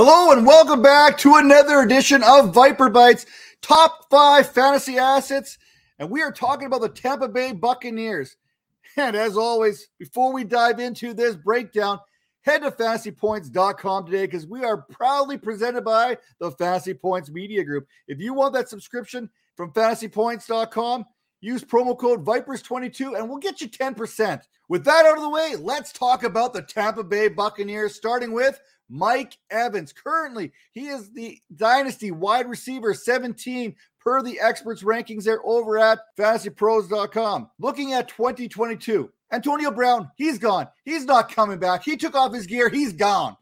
Hello and welcome back to another edition of Viper Bites Top 5 Fantasy Assets. And we are talking about the Tampa Bay Buccaneers. And as always, before we dive into this breakdown, head to fantasypoints.com today because we are proudly presented by the Fantasy Points Media Group. If you want that subscription from fantasypoints.com, use promo code Vipers22 and we'll get you 10%. With that out of the way, let's talk about the Tampa Bay Buccaneers, starting with Mike Evans. Currently, he is the dynasty wide receiver 17 per the experts' rankings there over at fantasypros.com. Looking at 2022, Antonio Brown, he's gone. He's not coming back. He took off his gear. He's gone.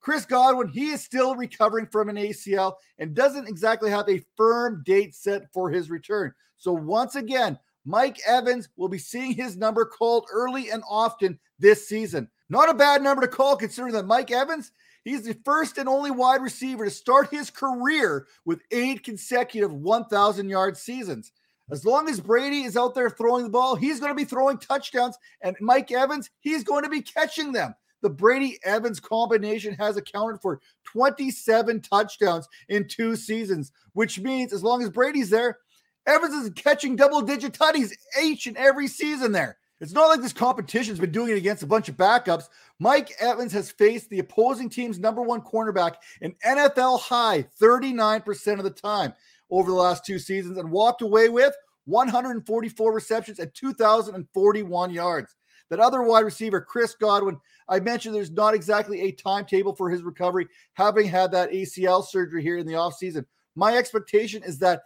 Chris Godwin, he is still recovering from an ACL and doesn't exactly have a firm date set for his return. So, once again, Mike Evans will be seeing his number called early and often this season. Not a bad number to call considering that Mike Evans, he's the first and only wide receiver to start his career with eight consecutive 1,000 yard seasons. As long as Brady is out there throwing the ball, he's going to be throwing touchdowns. And Mike Evans, he's going to be catching them. The Brady Evans combination has accounted for 27 touchdowns in two seasons, which means as long as Brady's there, Evans is catching double digit tutties each and every season there. It's not like this competition's been doing it against a bunch of backups. Mike Evans has faced the opposing team's number one cornerback an NFL high 39% of the time over the last two seasons and walked away with 144 receptions at 2,041 yards. That other wide receiver, Chris Godwin, I mentioned there's not exactly a timetable for his recovery, having had that ACL surgery here in the offseason. My expectation is that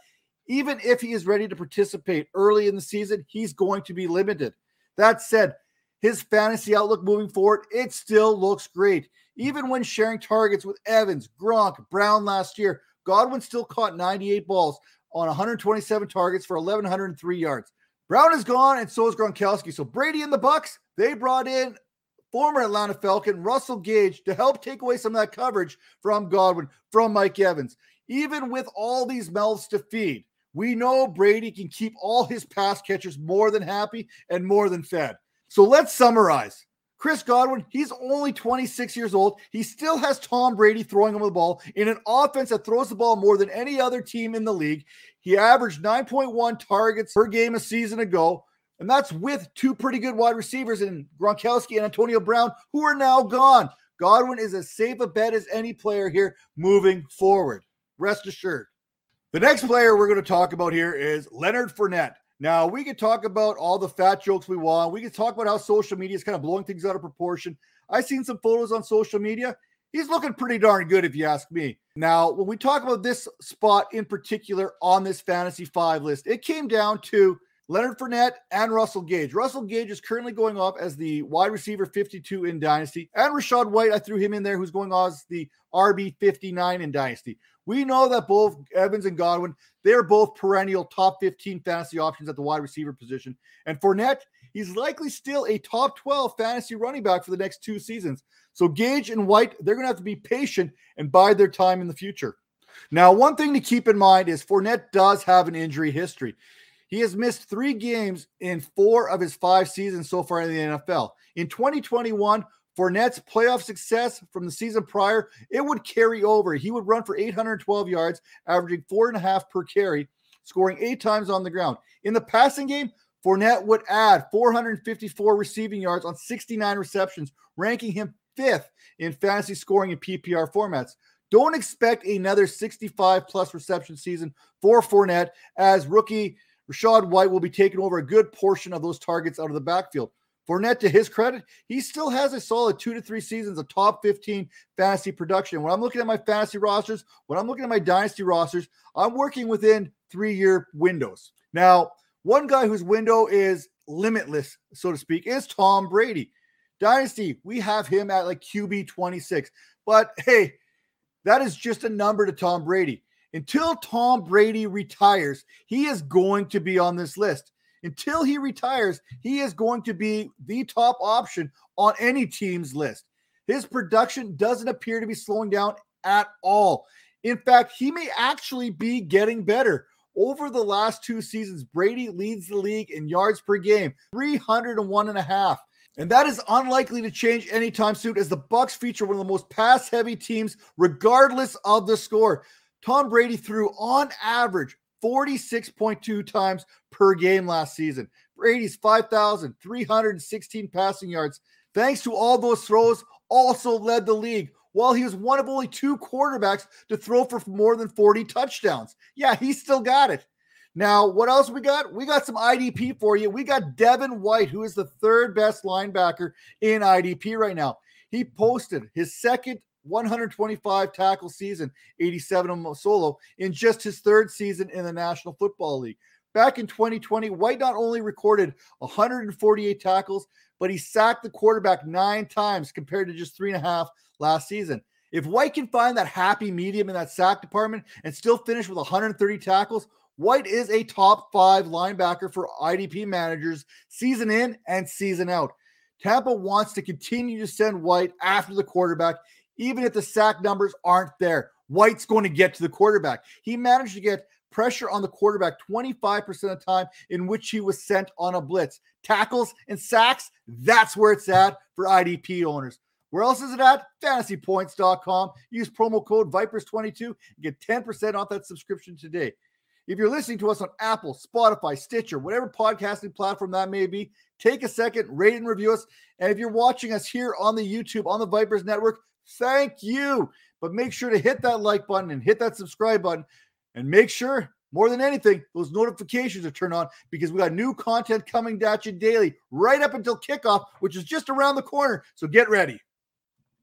even if he is ready to participate early in the season, he's going to be limited. That said, his fantasy outlook moving forward, it still looks great. Even when sharing targets with Evans, Gronk, Brown last year, Godwin still caught 98 balls on 127 targets for 1,103 yards. Brown is gone, and so is Gronkowski. So Brady and the Bucs, they brought in former Atlanta Falcon Russell Gage to help take away some of that coverage from Godwin, from Mike Evans. Even with all these mouths to feed, we know Brady can keep all his pass catchers more than happy and more than fed. So let's summarize. Chris Godwin, he's only 26 years old. He still has Tom Brady throwing him the ball in an offense that throws the ball more than any other team in the league. He averaged 9.1 targets per game a season ago, and that's with two pretty good wide receivers in Gronkowski and Antonio Brown, who are now gone. Godwin is as safe a bet as any player here moving forward. Rest assured. The next player we're going to talk about here is Leonard Fournette. Now, we could talk about all the fat jokes we want. We could talk about how social media is kind of blowing things out of proportion. I've seen some photos on social media. He's looking pretty darn good, if you ask me. Now, when we talk about this spot in particular on this fantasy five list, it came down to Leonard Fournette and Russell Gage. Russell Gage is currently going off as the wide receiver 52 in Dynasty. And Rachaad White, I threw him in there, who's going off as the RB 59 in Dynasty. We know that both Evans and Godwin, they're both perennial top 15 fantasy options at the wide receiver position. And Fournette, he's likely still a top 12 fantasy running back for the next two seasons. So Gage and White, they're going to have to be patient and bide their time in the future. Now, one thing to keep in mind is Fournette does have an injury history. He has missed three games in four of his five seasons so far in the NFL. In 2021, Fournette's playoff success from the season prior, it would carry over. He would run for 812 yards, averaging four and a half per carry, scoring eight times on the ground. In the passing game, Fournette would add 454 receiving yards on 69 receptions, ranking him fifth in fantasy scoring in PPR formats. Don't expect another 65 plus reception season for Fournette as rookie Rachaad White will be taking over a good portion of those targets out of the backfield. Fournette, to his credit, he still has a solid two to three seasons of top 15 fantasy production. When I'm looking at my fantasy rosters, when I'm looking at my dynasty rosters, I'm working within three year windows. Now, one guy whose window is limitless, so to speak, is Tom Brady. Dynasty, we have him at like QB 26. But hey, that is just a number to Tom Brady. Until Tom Brady retires, he is going to be on this list until he retires, he is going to be the top option on any team's list. His production doesn't appear to be slowing down at all. In fact, he may actually be getting better. Over the last two seasons, Brady leads the league in yards per game, 301 and a half. And that is unlikely to change anytime soon as the Bucs feature one of the most pass-heavy teams regardless of the score. Tom Brady threw on average 46.2 times per game last season. Brady's 5,316 passing yards, thanks to all those throws, also led the league, while he was one of only two quarterbacks to throw for more than 40 touchdowns. Yeah, he still got it. Now, what else we got? We got some IDP for you. We got Devin White, who is the third best linebacker in IDP right now. He posted his second 125 tackle season, 87 solo, in just his third season in the National Football League. Back in 2020, White not only recorded 148 tackles, but he sacked the quarterback nine times compared to just three and a half last season. If White can find that happy medium in that sack department and still finish with 130 tackles, White is a top five linebacker for IDP managers season in and season out. Tampa wants to continue to send White after the quarterback, even if the sack numbers aren't there. White's going to get to the quarterback. He managed to get pressure on the quarterback 25% of the time in which he was sent on a blitz. Tackles and sacks, that's where it's at for IDP owners. Where else is it at? Fantasypoints.com. Use promo code Vipers22 and get 10% off that subscription today. If you're listening to us on Apple, Spotify, Stitcher, whatever podcasting platform that may be, take a second, rate and review us. And if you're watching us here on the YouTube, on the Vipers Network, thank you. But make sure to hit that like button and hit that subscribe button. And make sure, more than anything, those notifications are turned on because we got new content coming at you daily right up until kickoff, which is just around the corner. So get ready.